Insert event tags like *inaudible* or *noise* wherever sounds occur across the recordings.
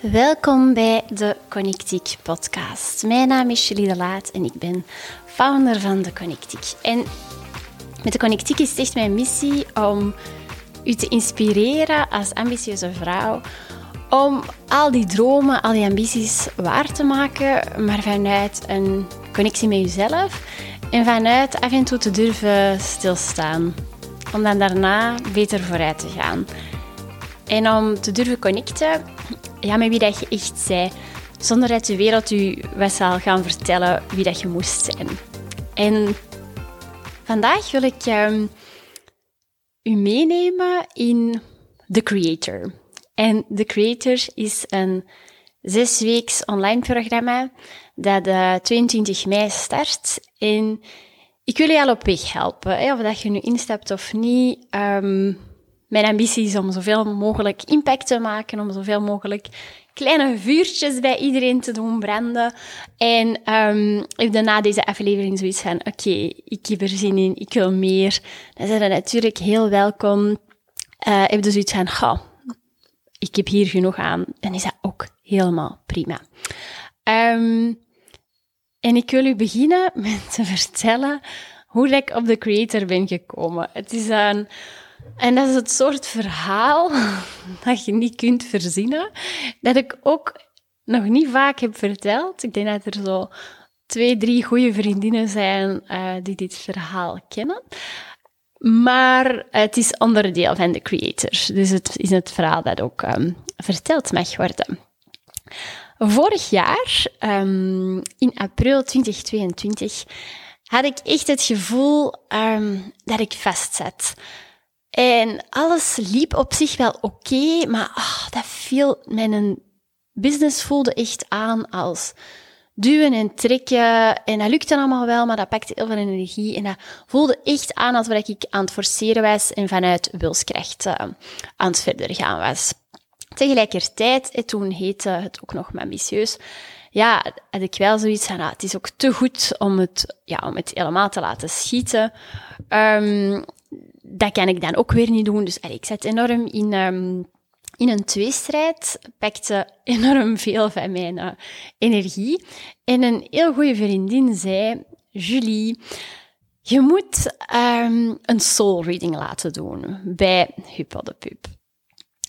Welkom bij de Connectiek podcast. Mijn naam is Julie de Laat en ik ben founder van de Connectiek. En met de Connectiek is echt mijn missie om u te inspireren als ambitieuze vrouw om al die dromen, al die ambities waar te maken, maar vanuit een connectie met jezelf en vanuit af en toe te durven stilstaan. Om dan daarna beter vooruit te gaan. En om te durven connecten ja, met wie dat je echt zij, zonder dat de wereld u wat zal gaan vertellen wie dat je moest zijn. En vandaag wil ik um, u meenemen in The Creator. En The Creator is een zesweeks online programma dat uh, 22 mei start. En ik wil je al op weg helpen, hè, of dat je nu instapt of niet. Um, mijn ambitie is om zoveel mogelijk impact te maken, om zoveel mogelijk kleine vuurtjes bij iedereen te doen branden. En um, ik heb na deze aflevering zoiets van, oké, ik heb er zin in, ik wil meer. Dan zijn er natuurlijk heel welkom. Uh, heb je zoiets van, ga, ik heb hier genoeg aan. Dan is dat ook helemaal prima. Um, en ik wil u beginnen met te vertellen hoe ik op de creator ben gekomen. Het is een en dat is het soort verhaal *laughs* dat je niet kunt verzinnen, dat ik ook nog niet vaak heb verteld. Ik denk dat er zo twee, drie goede vriendinnen zijn uh, die dit verhaal kennen. Maar het is onderdeel van de creators. Dus het is het verhaal dat ook um, verteld mag worden. Vorig jaar, um, in april 2022, had ik echt het gevoel um, dat ik vastzat. En alles liep op zich wel oké, maar oh, dat viel, mijn business voelde echt aan als duwen en trekken. En dat lukte allemaal wel, maar dat pakte heel veel energie. En dat voelde echt aan alsof ik aan het forceren was en vanuit wilskracht uh, aan het verder gaan was. Tegelijkertijd, en toen heette het ook nog ambitieus, ja, had ik wel zoiets van, ah, het is ook te goed om het, ja, om het helemaal te laten schieten. Um, dat kan ik dan ook weer niet doen. Dus ik zat enorm in, um, in een tweestrijd, pakte *laughs* enorm veel van mijn uh, energie. En een heel goede vriendin zei, Julie, je moet um, een soul reading laten doen bij Pup,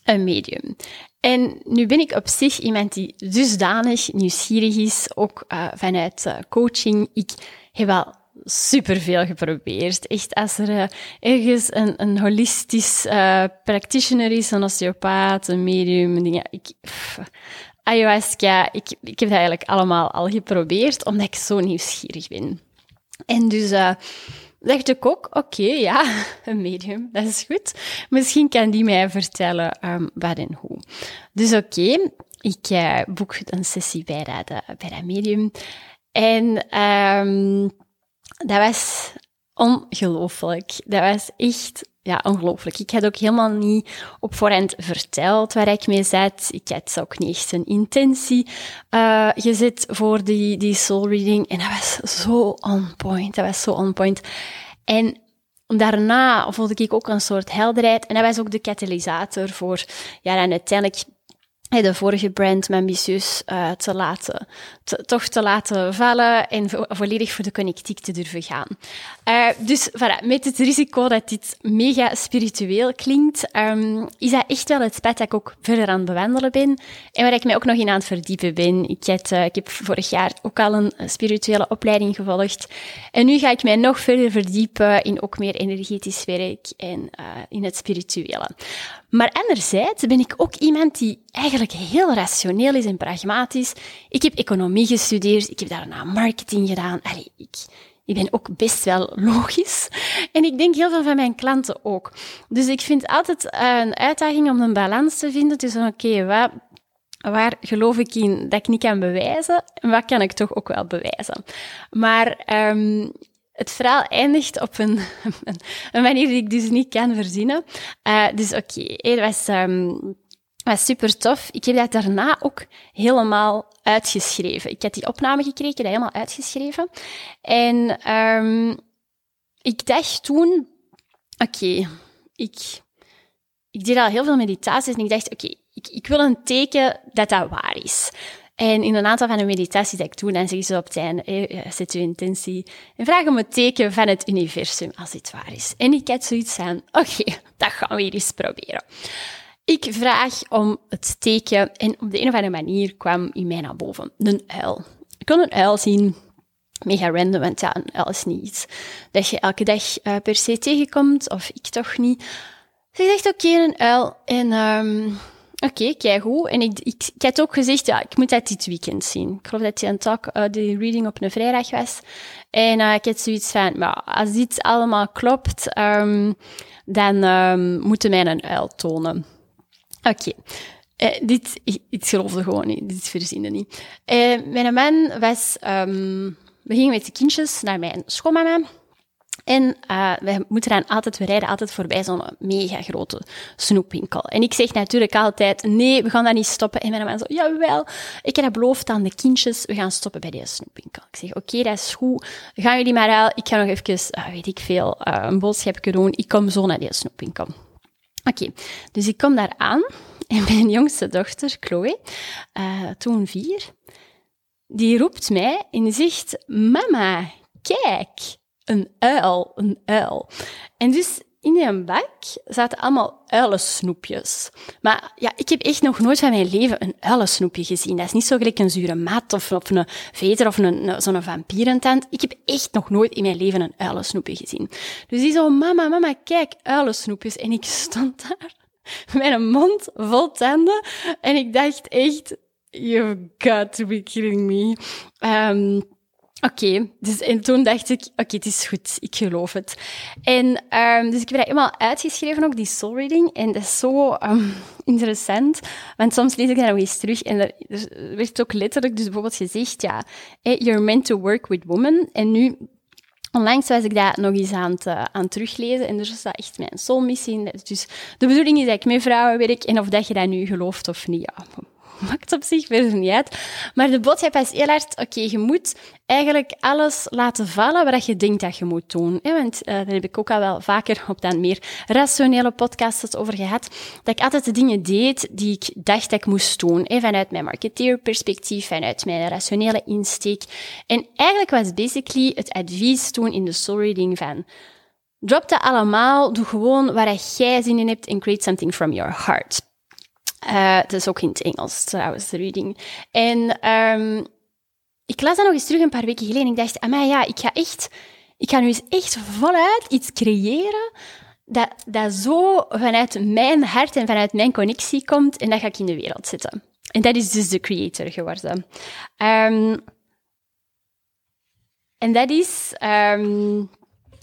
een medium. En nu ben ik op zich iemand die dusdanig nieuwsgierig is, ook uh, vanuit uh, coaching. Ik heb wel superveel geprobeerd. Echt, als er uh, ergens een, een holistisch uh, practitioner is, een osteopaat, een medium, dingen, ik, ayahuasca, ik, heb dat eigenlijk allemaal al geprobeerd, omdat ik zo nieuwsgierig ben. En dus uh, dacht ik ook, oké, ja, *laughs* een medium, dat is goed. Misschien kan die mij vertellen um, wat en hoe. Dus oké, ik boek een sessie bij dat, bij dat medium. En um, dat was ongelooflijk. Dat was echt ja, ongelooflijk. Ik had ook helemaal niet op voorhand verteld waar ik mee zat. Ik had ook niet echt een intentie uh, gezet voor die, die soul reading. En dat was zo on point. Dat was zo on point. En daarna voelde ik ook een soort helderheid. En dat was ook de katalysator voor, ja, uiteindelijk de vorige brand ambitieus uh, te laten, te, toch te laten vallen en vo volledig voor de connectiek te durven gaan. Uh, dus voilà, met het risico dat dit mega spiritueel klinkt, um, is dat echt wel het pad dat ik ook verder aan het bewandelen ben en waar ik mij ook nog in aan het verdiepen ben. Ik, uh, ik heb vorig jaar ook al een spirituele opleiding gevolgd en nu ga ik mij nog verder verdiepen in ook meer energetisch werk en in het spirituele. Maar anderzijds ben ik ook iemand die eigenlijk heel rationeel is en pragmatisch. Ik heb economie gestudeerd, ik heb daarna marketing gedaan. Ik, ik ben ook best wel logisch. En ik denk heel veel van mijn klanten ook. Dus ik vind altijd een uitdaging om een balans te vinden tussen, oké, wat waar geloof ik in dat ik niet kan bewijzen en wat kan ik toch ook wel bewijzen. Maar um, het verhaal eindigt op een, *laughs* een, manier die ik dus niet kan verzinnen. Uh, dus oké, het was, was super tof. Ik heb dat daarna ook helemaal uitgeschreven. Ik had die opname gekregen, dat helemaal uitgeschreven. En um, ik dacht toen, oké, ik, ik deed al heel veel meditaties en ik dacht, oké, ik, ik wil een teken dat dat waar is. En in een aantal van de meditaties die ik doe, dan zeggen ze op het einde, eh, zet je intentie en vraag om het teken van het universum als dit waar is. En ik had zoiets van, oké, *laughs* dat gaan we eens proberen. Ik vraag om het teken en op de een of andere manier kwam in mij naar boven een uil. Ik kon een uil zien, mega random, want ja, een uil is niet iets dat je elke dag uh, per se tegenkomt, of ik toch niet. Dus ik dacht, oké, een uil. En um, oké, kijk hoe. En ik, ik, had ook gezegd, ja, ik moet dat dit weekend zien. Ik geloof dat die een talk, uh, reading op een vrijdag was. En uh, ik had zoiets van, maar als dit allemaal klopt, um, dan um, moeten mij een uil tonen. Oké. Okay. Uh, dit, ik, geloofde gewoon niet. Dit verzinnen niet. Uh, mijn man was... Um, we gingen met de kindjes naar mijn schoonmama. En uh, we moeten dan altijd, we rijden altijd voorbij zo'n mega grote snoepwinkel. En ik zeg natuurlijk altijd, nee, we gaan dat niet stoppen. En mijn man zo, jawel, ik heb beloofd aan de kindjes, we gaan stoppen bij deze snoepwinkel. Ik zeg, oké, dat is goed. Gaan jullie maar al, ik ga nog even, uh, weet ik veel, uh, een boodschapje doen. Ik kom zo naar deze snoepwinkel. Oké, dus ik kom daar aan en *laughs* mijn jongste dochter, Chloe, toen vier, die roept mij en zegt, mama, kijk, een uil, een uil. En dus in die bak zaten allemaal uilensnoepjes. Maar ja, ik heb echt nog nooit van mijn leven een uilensnoepje gezien. Dat is niet zo gelijk een zure mat of, of een veter of een, zo'n vampierentand. Ik heb echt nog nooit in mijn leven een uilensnoepje gezien. Dus die zo, mama, mama, kijk, uilensnoepjes. En ik stond daar *laughs* met een mond vol tanden. En ik dacht echt, you've got to be kidding me. Um, Oké, okay, dus en toen dacht ik, oké, okay, het is goed, ik geloof het. En um, dus ik heb dat helemaal uitgeschreven, ook die soul reading. En dat is zo um, *laughs* interessant, want soms lees ik dat nog eens terug en er, er werd ook letterlijk dus bijvoorbeeld gezegd, ja, you're meant to work with women. En nu Onlangs was ik dat nog eens aan uh, aan teruglezen en er staat echt mijn soulmissie in. Dus de bedoeling is dat ik met vrouwen werk en of dat je dat nu gelooft of niet, ja, maakt op zich verder niet uit. Maar de boodschap is heel hard, oké, je moet eigenlijk alles laten vallen wat je denkt dat je moet doen. Want uh, daar heb ik ook al wel vaker op dan meer rationele podcasts het over gehad, dat ik altijd de dingen deed die ik dacht dat ik moest doen. Vanuit mijn marketeerperspectief, vanuit mijn rationele insteek. En eigenlijk was basically het advies toen in de soul van drop dat allemaal, doe gewoon waar jij zin in hebt en create something from your heart. Uh, het is ook in het Engels trouwens, de reading. En um, ik las dat nog eens terug een paar weken geleden en ik dacht, amai ja, ik ga echt, ik ga nu eens echt voluit iets creëren dat, dat zo vanuit mijn hart en vanuit mijn connectie komt en dat ga ik in de wereld zetten. En dat is dus de creator geworden. Um, en dat is, um,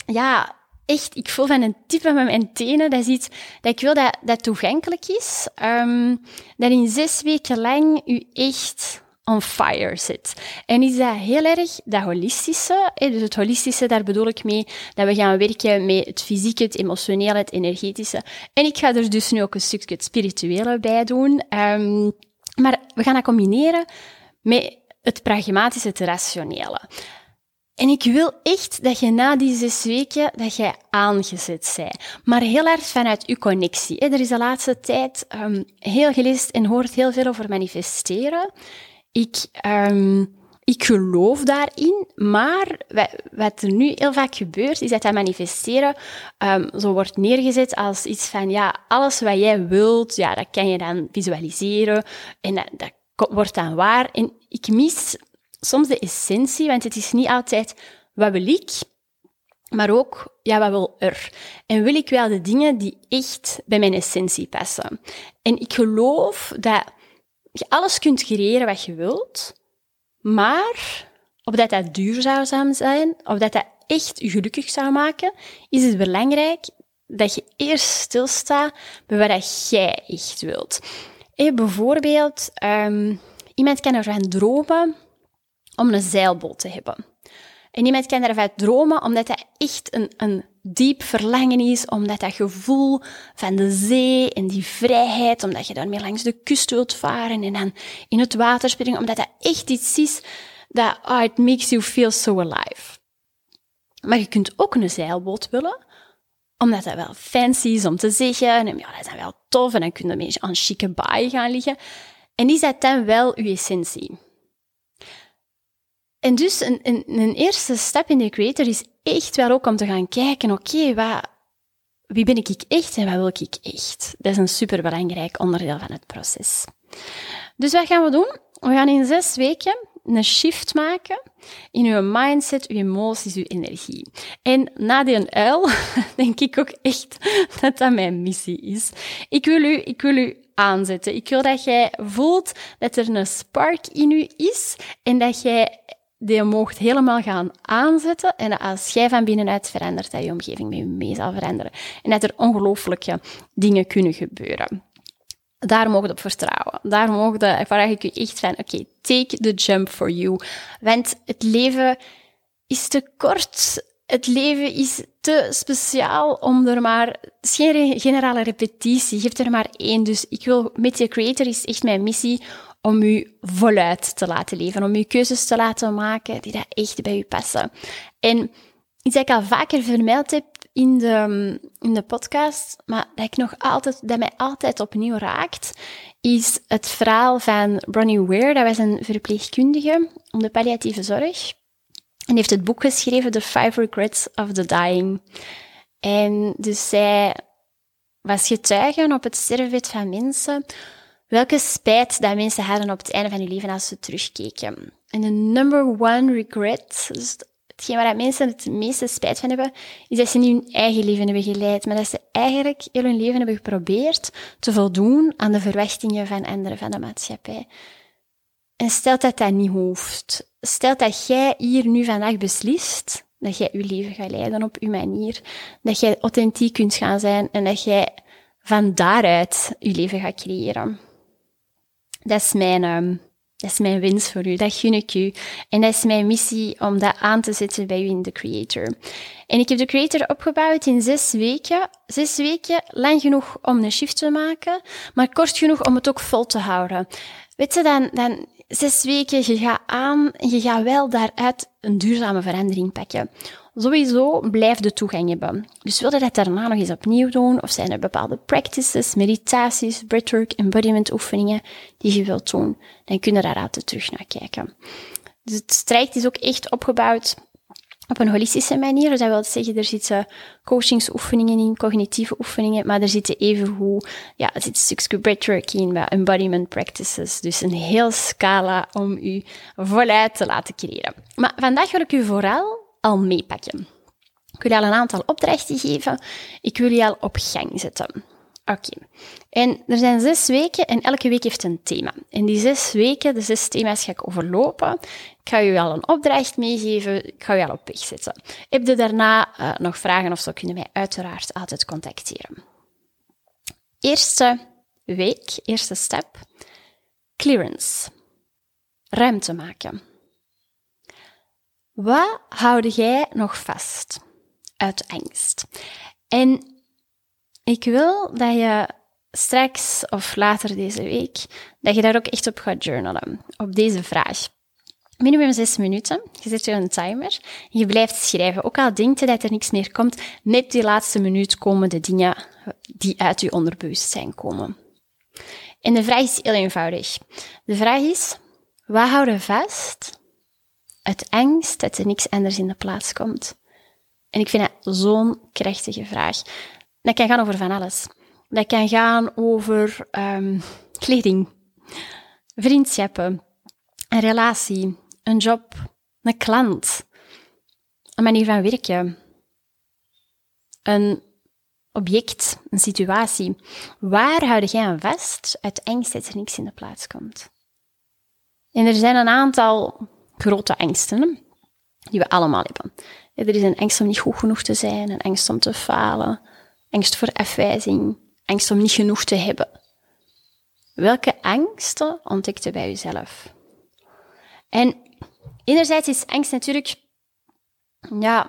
ja, echt, ik voel van een type met mijn tenen, dat is iets dat ik wil dat, dat toegankelijk is. Um, dat in zes weken lang u echt on fire zit. En is dat heel erg dat holistische. Dus het holistische, daar bedoel ik mee dat we gaan werken met het fysieke, het emotionele, het energetische. En ik ga er dus nu ook een stukje het spirituele bij doen. Um, maar we gaan dat combineren met het pragmatische, het rationele. En ik wil echt dat je na die zes weken, dat jij aangezet bent. Maar heel erg vanuit je connectie. Er is de laatste tijd um, heel gelezen en hoort heel veel over manifesteren. Ik, um, ik geloof daarin, maar wat er nu heel vaak gebeurt, is dat dat manifesteren um, zo wordt neergezet als iets van, ja, alles wat jij wilt, ja, dat kan je dan visualiseren en dat wordt dan waar. En ik mis soms de essentie, want het is niet altijd wat wil ik, maar ook ja, wat wil er. En wil ik wel de dingen die echt bij mijn essentie passen. En ik geloof dat je alles kunt creëren wat je wilt, maar of dat dat duurzaam zijn, of dat dat echt gelukkig zou maken, is het belangrijk dat je eerst stilstaat bij wat jij echt wilt. Hey, bijvoorbeeld, um, iemand kan ervan dromen om een zeilboot te hebben. En iemand kan daarvan dromen omdat dat echt een, een diep verlangen is, omdat dat gevoel van de zee en die vrijheid, omdat je daarmee langs de kust wilt varen en dan in het water springen, omdat dat echt iets is dat, oh, it makes you feel so alive. Maar je kunt ook een zeilboot willen, omdat dat wel fancy is om te zeggen. En ja, dat is wel tof. En dan kun je een beetje aan chique baai gaan liggen. En is dat dan wel uw essentie? En dus een, een, een, eerste stap in de creator is echt wel ook om te gaan kijken, oké, okay, wie ben ik echt en wat wil ik echt? Dat is een superbelangrijk onderdeel van het proces. Dus wat gaan we doen? We gaan in zes weken een shift maken in uw mindset, uw emoties, uw energie. En na die uil *laughs* denk ik ook echt dat dat mijn missie is. Ik wil u, ik wil u aanzetten. Ik wil dat jij voelt dat er een spark in u is en dat jij die moogt helemaal gaan aanzetten. En als jij van binnenuit verandert, dat je omgeving met je mee zal veranderen. En dat er ongelooflijke dingen kunnen gebeuren. Daar mogen op vertrouwen. Daar mogen, vraag ik u echt van, oké, take the jump for you. Want het leven is te kort. Het leven is te speciaal om er maar... Het is geen generale repetitie. Je hebt er maar één. Dus ik wil met je creator is echt mijn missie om u voluit te laten leven, om u keuzes te laten maken die dat echt bij u passen. En iets dat ik al vaker vermeld heb in de, in de podcast, maar dat, ik nog altijd, dat mij altijd opnieuw raakt, is het verhaal van Bronnie Ware. Dat was een verpleegkundige om de palliatieve zorg. En heeft het boek geschreven, The Five Regrets of the Dying. En dus zij was getuige op het sterfbed van mensen welke spijt dat mensen hadden op het einde van hun leven als ze terugkeken. En de number one regret, dus hetgeen waar mensen het meeste spijt van hebben, is dat ze niet hun eigen leven hebben geleid, maar dat ze eigenlijk heel hun leven hebben geprobeerd te voldoen aan de verwachtingen van anderen van de maatschappij. En stel dat dat niet hoeft. Stel dat jij hier nu vandaag beslist dat jij je leven gaat leiden op je manier, dat jij authentiek kunt gaan zijn en dat jij van daaruit je leven gaat creëren. Dat is mijn, ehm, dat is mijn wens voor u. Dat gun ik u. En dat is mijn missie om dat aan te zetten bij u in de Creator. En ik heb de Creator opgebouwd in zes weken. Zes weken, lang genoeg om een shift te maken, maar kort genoeg om het ook vol te houden. Weet je, dan, dan zes weken, je gaat aan en je gaat wel daaruit een duurzame verandering pakken. Sowieso blijf de toegang hebben. Dus wil je dat daarna nog eens opnieuw doen? Of zijn er bepaalde practices, meditaties, breathwork, embodiment oefeningen die je wilt doen? Dan kun je daar altijd terug naar kijken. Dus het traject is ook echt opgebouwd op een holistische manier. Dus dat wil zeggen, er zitten coachingsoefeningen in, cognitieve oefeningen, maar er zitten evengoed, ja, er zit een breathwork in, embodiment practices. Dus een heel scala om u voluit te laten creëren. Maar vandaag wil ik u vooral al meepakken. Ik wil al een aantal opdrachten geven. Ik wil je al op gang zetten. Oké. En er zijn zes weken en elke week heeft een thema. En die zes weken, de zes thema's, ga ik overlopen. Ik ga je al een opdracht meegeven. Ik ga je al op weg zetten. Heb je daarna uh, nog vragen of zo, kun je mij uiteraard altijd contacteren. Eerste week, eerste stap. Clearance. Ruimte maken. Wat houd jij nog vast uit angst? En ik wil dat je straks of later deze week, dat je daar ook echt op gaat journalen, op deze vraag. Minimum zes minuten. Je zet je een timer. Je blijft schrijven. Ook al denkt je dat er niks meer komt, net die laatste minuut komen de dingen die uit je onderbewustzijn komen. En de vraag is heel eenvoudig. De vraag is, wat hou je vast uit angst dat er niks anders in de plaats komt? En ik vind dat zo'n krachtige vraag. Dat kan gaan over van alles. Dat kan gaan over um, kleding, vriendschappen, een relatie, een job, een klant, een manier van werken, een object, een situatie. Waar houd jij aan vast uit angst dat er niks in de plaats komt? En er zijn een aantal grote angsten die we allemaal hebben. Er is een angst om niet goed genoeg te zijn, een angst om te falen, angst voor afwijzing, angst om niet genoeg te hebben. Welke angsten ontdekte bij jezelf? En enerzijds is angst natuurlijk ja,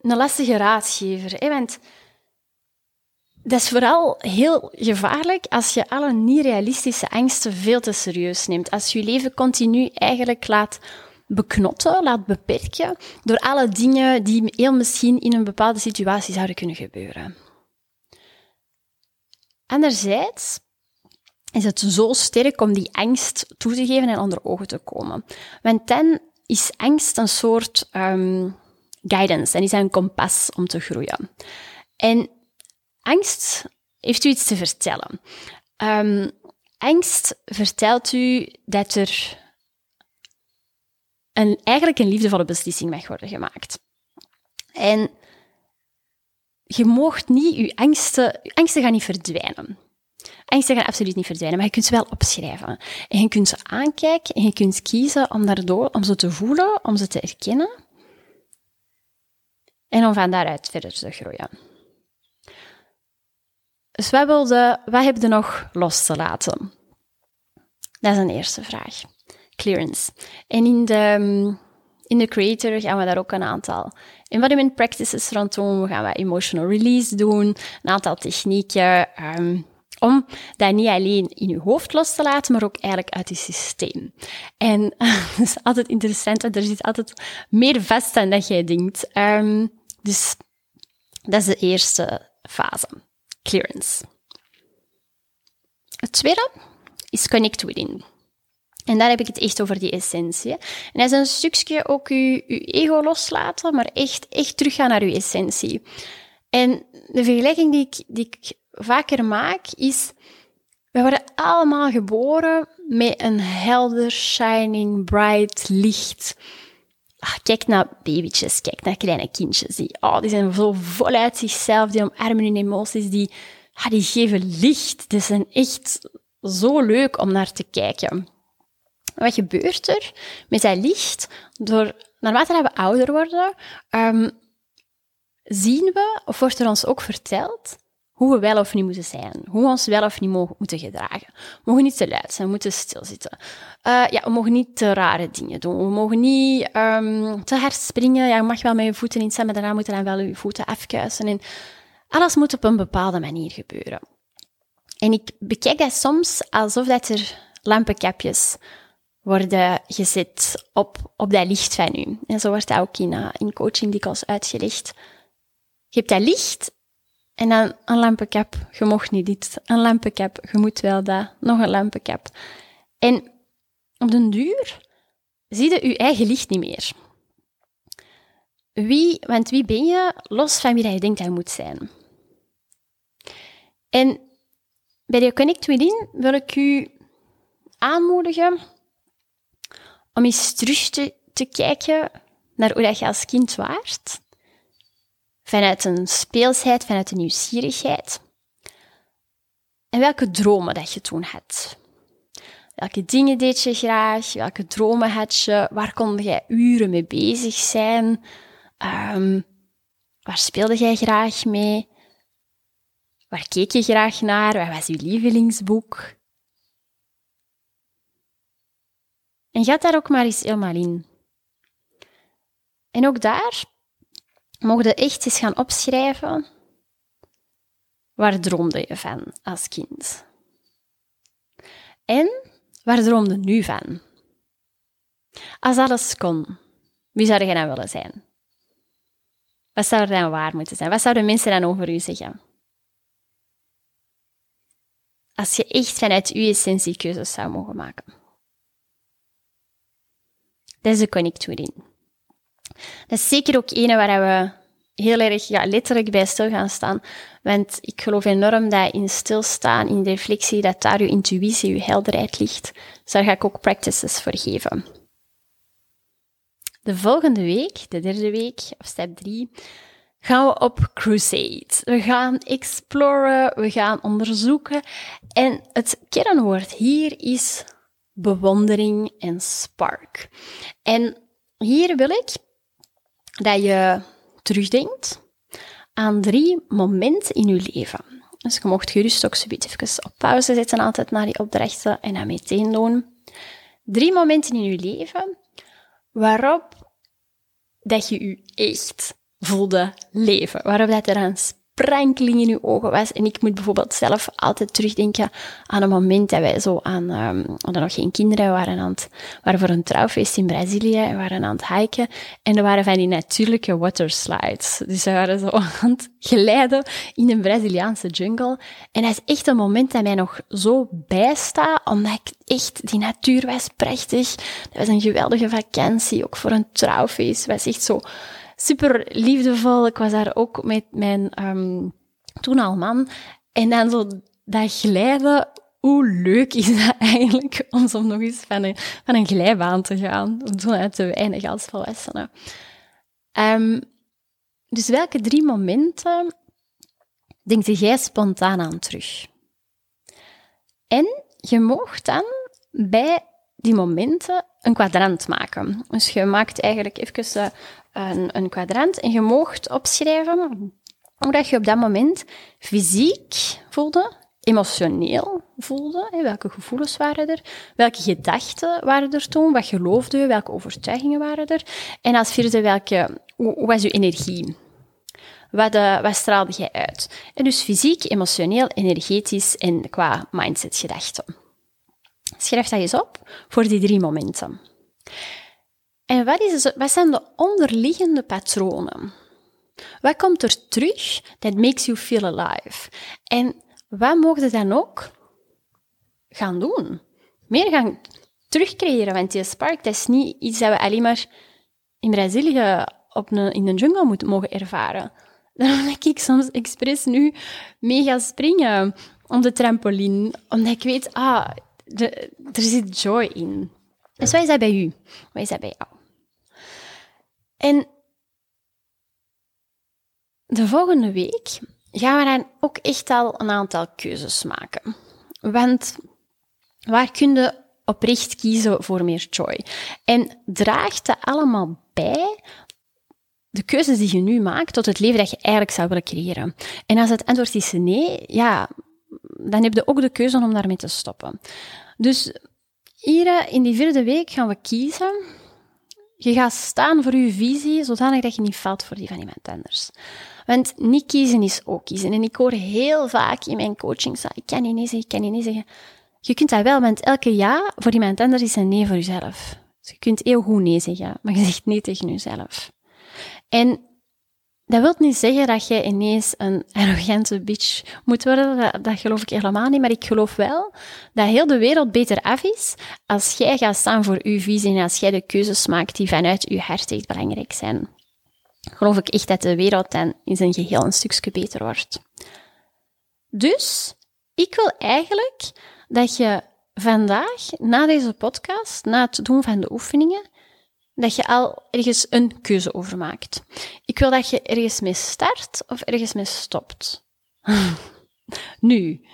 een lastige raadgever. Hè? Want dat is vooral heel gevaarlijk als je alle niet-realistische angsten veel te serieus neemt. Als je je leven continu eigenlijk laat beknotten, laat beperken door alle dingen die heel misschien in een bepaalde situatie zouden kunnen gebeuren. Anderzijds is het zo sterk om die angst toe te geven en onder ogen te komen. Want dan is angst een soort um, guidance en is een kompas om te groeien. En angst heeft u iets te vertellen. Um, angst vertelt u dat er een, eigenlijk een liefdevolle beslissing mag worden gemaakt. En je moogt niet, je angsten, je angsten gaan niet verdwijnen. Angsten gaan absoluut niet verdwijnen, maar je kunt ze wel opschrijven. En je kunt ze aankijken en je kunt kiezen om daardoor, om ze te voelen, om ze te erkennen. En om van daaruit verder te groeien. Dus wilde, wat heb je nog los te laten? Dat is een eerste vraag. Clearance. En in de, in de Creator gaan we daar ook een aantal embodiment practices rond doen. We gaan wat emotional release doen, een aantal technieken um, om dat niet alleen in je hoofd los te laten, maar ook eigenlijk uit je systeem. En *laughs* dat is altijd interessant, want er zit altijd meer vast dan dat jij denkt. Um, dus dat is de eerste fase. Clearance. Het tweede is connect within. En daar heb ik het echt over die essentie. En dat is een stukje ook je, ego loslaten, maar echt, echt teruggaan naar je essentie. En de vergelijking die ik, die ik vaker maak is, we worden allemaal geboren met een helder, shining, bright licht. Ach, kijk naar babytjes, kijk naar kleine kindjes. Die, oh, die zijn zo voluit zichzelf, die omarmen hun emoties, die, ah, die geven licht. Die zijn echt zo leuk om naar te kijken. Wat gebeurt er met dat licht? Door, naarmate we ouder worden, um, zien we, of wordt er ons ook verteld, hoe we wel of niet moeten zijn. Hoe we ons wel of niet mogen, moeten gedragen. We mogen niet te luid zijn, we moeten stilzitten. Uh, ja, we mogen niet te rare dingen doen. We mogen niet um, te hard springen. Ja, je mag wel met je voeten in maar daarna moeten dan wel je voeten afkuisen. En alles moet op een bepaalde manier gebeuren. En ik bekijk dat soms alsof dat er lampenkapjes worden gezet op, op dat licht van u. En zo wordt dat ook in, uh, in coaching dikwijls uitgelegd. Je hebt dat licht en dan een lampenkap. Je mocht niet dit. Een lampenkap. Je moet wel dat. Nog een lampenkap. En op den duur zie je je eigen licht niet meer. Wie, want wie ben je, los van wie je denkt dat je moet zijn? En bij de Connect Within wil ik u aanmoedigen om eens terug te, kijken naar hoe je als kind waart. Vanuit een speelsheid, vanuit een nieuwsgierigheid. En welke dromen dat je toen had. Welke dingen deed je graag? Welke dromen had je? Waar kon jij uren mee bezig zijn? Um, waar speelde jij graag mee? Waar keek je graag naar? Wat was je lievelingsboek? En ga daar ook maar eens helemaal in. En ook daar mogen je echt eens gaan opschrijven. Waar droomde je van als kind? En waar droomde nu van? Als alles kon, wie zou je dan willen zijn? Wat zou er dan waar moeten zijn? Wat zouden mensen dan over u zeggen? Als je echt vanuit je essentie keuzes zou mogen maken. Dat is de Connect Within. Dat is zeker ook een waar we heel erg ja, letterlijk bij stil gaan staan. Want ik geloof enorm dat in stilstaan, in reflectie, dat daar je intuïtie, je helderheid ligt. Dus daar ga ik ook practices voor geven. De volgende week, de derde week, of step drie, gaan we op crusade. We gaan exploren, we gaan onderzoeken. En het kernwoord hier is bewondering en spark. En hier wil ik dat je terugdenkt aan drie momenten in je leven. Dus je mocht gerust ook zoiets even op pauze zetten altijd naar die opdrachten en dan meteen doen. Drie momenten in je leven waarop dat je je echt voelde leven. Waarop dat er een sprankeling in je ogen was. En ik moet bijvoorbeeld zelf altijd terugdenken aan een moment dat wij zo aan, um, we hadden nog geen kinderen, waren, aan het, waren voor een trouwfeest in Brazilië en waren aan het hiken. En er waren van die natuurlijke waterslides. Dus we waren zo *laughs* aan het glijden in een Braziliaanse jungle. En dat is echt een moment dat mij nog zo bijstaat, omdat ik echt, die natuur was prachtig. Dat was een geweldige vakantie, ook voor een trouwfeest. Het was echt zo super liefdevol. Ik was daar ook met mijn um, toen al man. En dan zo dat glijden, hoe leuk is dat eigenlijk *laughs* om nog eens van een, van een glijbaan te gaan? Toen uit te weinig als volwassene. Um, dus welke drie momenten denk jij spontaan aan terug? En je mocht dan bij die momenten een kwadrant maken. Dus je maakt eigenlijk even eh, een, een kwadrant en je moogt opschrijven hoe dat je op dat moment fysiek voelde, emotioneel voelde, welke gevoelens waren er, welke gedachten waren er toen, wat geloofde je, welke overtuigingen waren er, en als vierde, welke, hoe, was je energie? Wat, uh, wat straalde jij uit? En dus fysiek, emotioneel, energetisch en qua mindset gedachten. Schrijf dat eens op voor die drie momenten. En wat, is, wat zijn de onderliggende patronen? Wat komt er terug that makes you feel alive? En wat mogen je dan ook gaan doen? Meer gaan terugcreëren, want die spark, dat is niet iets dat we alleen maar in Brazilië op een, in de jungle moeten mogen ervaren. *laughs* Daarom dat ik soms expres nu mee ga springen op de trampoline, omdat ik weet, ah, er zit joy in. Dus is dat bij u? Wat is dat bij jou? En de volgende week gaan we dan ook echt al een aantal keuzes maken. Want waar kun je oprecht kiezen voor meer joy? En draagt dat allemaal bij de keuzes die je nu maakt tot het leven dat je eigenlijk zou willen creëren? En als het antwoord is nee, ja, dan heb je ook de keuze om daarmee te stoppen. Dus hier in die vierde week gaan we kiezen. Je gaat staan voor je visie, zodanig dat je niet valt voor die van iemand anders. Want niet kiezen is ook kiezen. En ik hoor heel vaak in mijn coaching, ik kan niet zeggen, ik kan niet nee zeggen. Je kunt dat wel, want elke ja voor iemand anders is een nee voor jezelf. Dus je kunt heel goed nee zeggen, maar je zegt nee tegen jezelf. En dat wil niet zeggen dat je ineens een arrogante bitch moet worden. Dat, dat, geloof ik helemaal niet. Maar ik geloof wel dat heel de wereld beter af is als jij gaat staan voor je visie en als jij de keuzes maakt die vanuit je hart echt belangrijk zijn. Geloof ik echt dat de wereld dan in zijn geheel een stukje beter wordt. Dus, ik wil eigenlijk dat je vandaag, na deze podcast, na het doen van de oefeningen, dat je al ergens een keuze over maakt. Ik wil dat je ergens mee start of ergens mee stopt. *laughs* nu,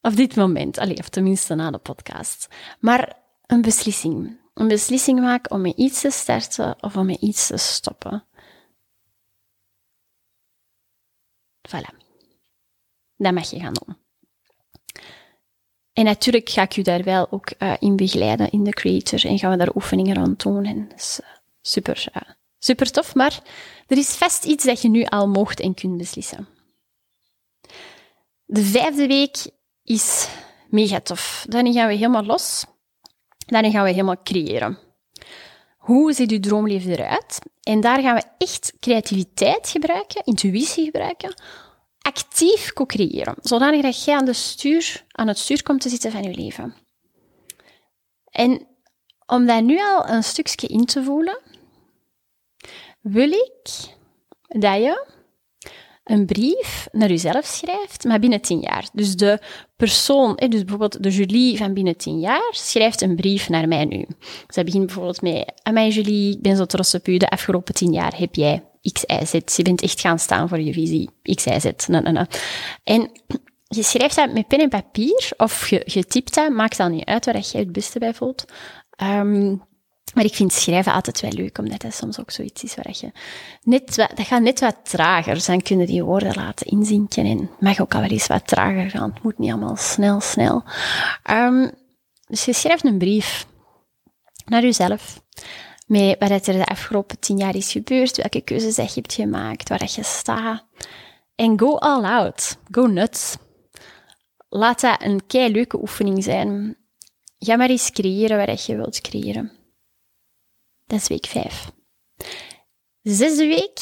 op dit moment, allee, of tenminste na de podcast. Maar een beslissing. Een beslissing maken om met iets te starten of om met iets te stoppen. Voilà. Dat mag je gaan doen. En natuurlijk ga ik u daar wel ook uh, in begeleiden in de creator en gaan we daar oefeningen aan doen. En dat is uh, super, uh, super tof, maar er is vast iets dat je nu al mocht en kunt beslissen. De vijfde week is mega tof. Dan gaan we helemaal los. Dan gaan we helemaal creëren. Hoe ziet uw droomleven eruit? En daar gaan we echt creativiteit gebruiken, intuïtie gebruiken, actief co-creëren, zodanig dat jij aan, stuur, aan het stuur komt te zitten van je leven. En om dat nu al een stukje in te voelen, wil ik dat je een brief naar jezelf schrijft, maar binnen tien jaar. Dus de persoon, dus bijvoorbeeld de Julie van binnen tien jaar, schrijft een brief naar mij nu. Ze begint bijvoorbeeld met, mij Julie, ik ben zo trots op u, de afgelopen tien jaar heb jij X, Y. Je bent echt gaan staan voor je visie. X, Y, Z. En je schrijft dat met pen en papier, of je, je typt dat, maakt dat niet uit waar jij het beste bij voelt. Um, maar ik vind schrijven altijd wel leuk, omdat dat soms ook zoiets is waar je net dat gaat net wat trager. Dan kunnen die woorden laten inzinken en mag ook al wel eens wat trager gaan. Het moet niet allemaal snel, snel. Um, dus je schrijft een brief naar jezelf met wat er de afgelopen tien jaar is gebeurd, welke keuzes je hebt gemaakt, waar je staat. En go all out. Go nuts. Laat dat een kei leuke oefening zijn. Ga maar eens creëren wat je wilt creëren. Dat is week 5. Zesde week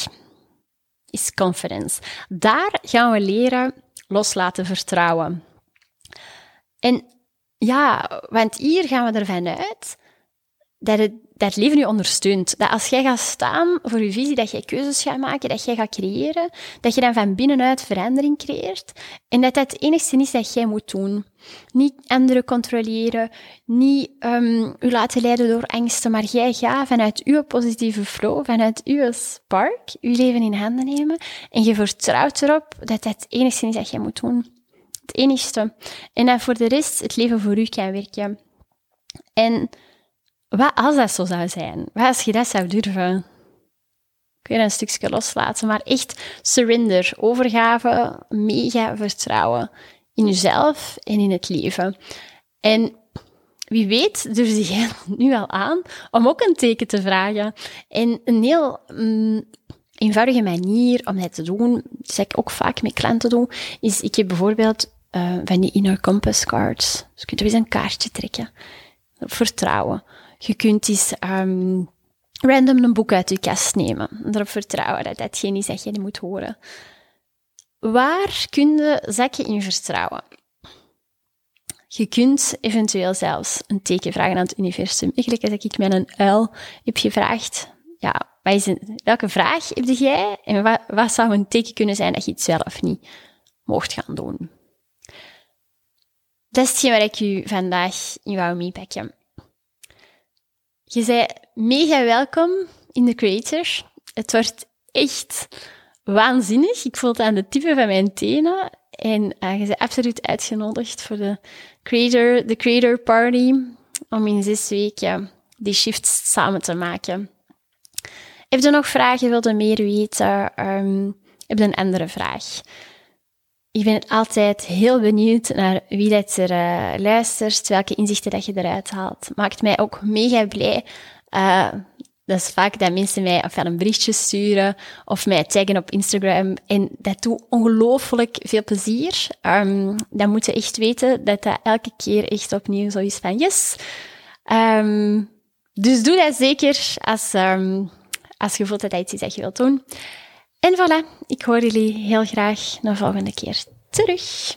is confidence. Daar gaan we leren loslaten vertrouwen. En ja, want hier gaan we ervan uit dat het, dat leven je ondersteunt. Dat als jij gaat staan voor je visie, dat jij keuzes gaat maken, dat jij gaat creëren, dat je dan van binnenuit verandering creëert. En dat dat het enigste is dat jij moet doen. Niet anderen controleren, niet um, u laten leiden door angsten, maar jij gaat vanuit uw positieve flow, vanuit uw spark, je leven in handen nemen. En je vertrouwt erop dat dat het enigste is dat jij moet doen. Het enigste. En dat voor de rest het leven voor u kan werken. En wat als dat zo zou zijn? Wat als je dat zou durven? Kun je een stukje loslaten, maar echt surrender, overgave, mega vertrouwen in jezelf en in het leven. En wie weet durf jij *laughs* nu al aan om ook een teken te vragen. En een heel mm, eenvoudige manier om dat te doen, dat ik ook vaak met klanten doe, is ik heb bijvoorbeeld uh, van die inner compass cards. Dus je kunt er eens een kaartje trekken. Vertrouwen. Je kunt eens um, random een boek uit je kast nemen. Erop vertrouwen dat dat geen is dat je moet horen. Waar kun je zakken in vertrouwen? Je kunt eventueel zelfs een teken vragen aan het universum. Eigenlijk als ik met een uil heb gevraagd, ja, welke vraag heb jij en wat, wat zou een teken kunnen zijn dat je het zelf niet mocht gaan doen? Dat is hetgeen waar ik u vandaag in wou meepakken. Je zei mega welkom in de Creator. Het wordt echt waanzinnig. Ik voel het aan de tippen van mijn tenen. En uh, je bent absoluut uitgenodigd voor de Creator, de Creator Party. Om in zes weken die shifts samen te maken. Heb je nog vragen? Wil meer weten? Um, heb je een andere vraag? Ik ben altijd heel benieuwd naar wie dat er uh, luistert, welke inzichten dat je eruit haalt. Maakt mij ook mega blij. Uh, dat is vaak dat mensen mij ofwel een berichtje sturen of mij taggen op Instagram. En dat doet ongelooflijk veel plezier. Um, dan moet je echt weten dat dat elke keer echt opnieuw zo is van yes. Um, dus doe dat zeker als, um, als je voelt dat dat iets is dat je wilt doen. En voilà, ik hoor jullie heel graag de volgende keer terug.